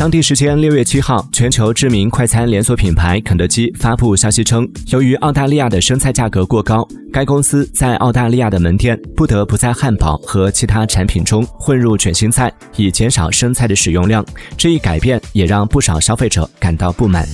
当地时间六月七号，全球知名快餐连锁品牌肯德基发布消息称，由于澳大利亚的生菜价格过高，该公司在澳大利亚的门店不得不在汉堡和其他产品中混入卷心菜，以减少生菜的使用量。这一改变也让不少消费者感到不满。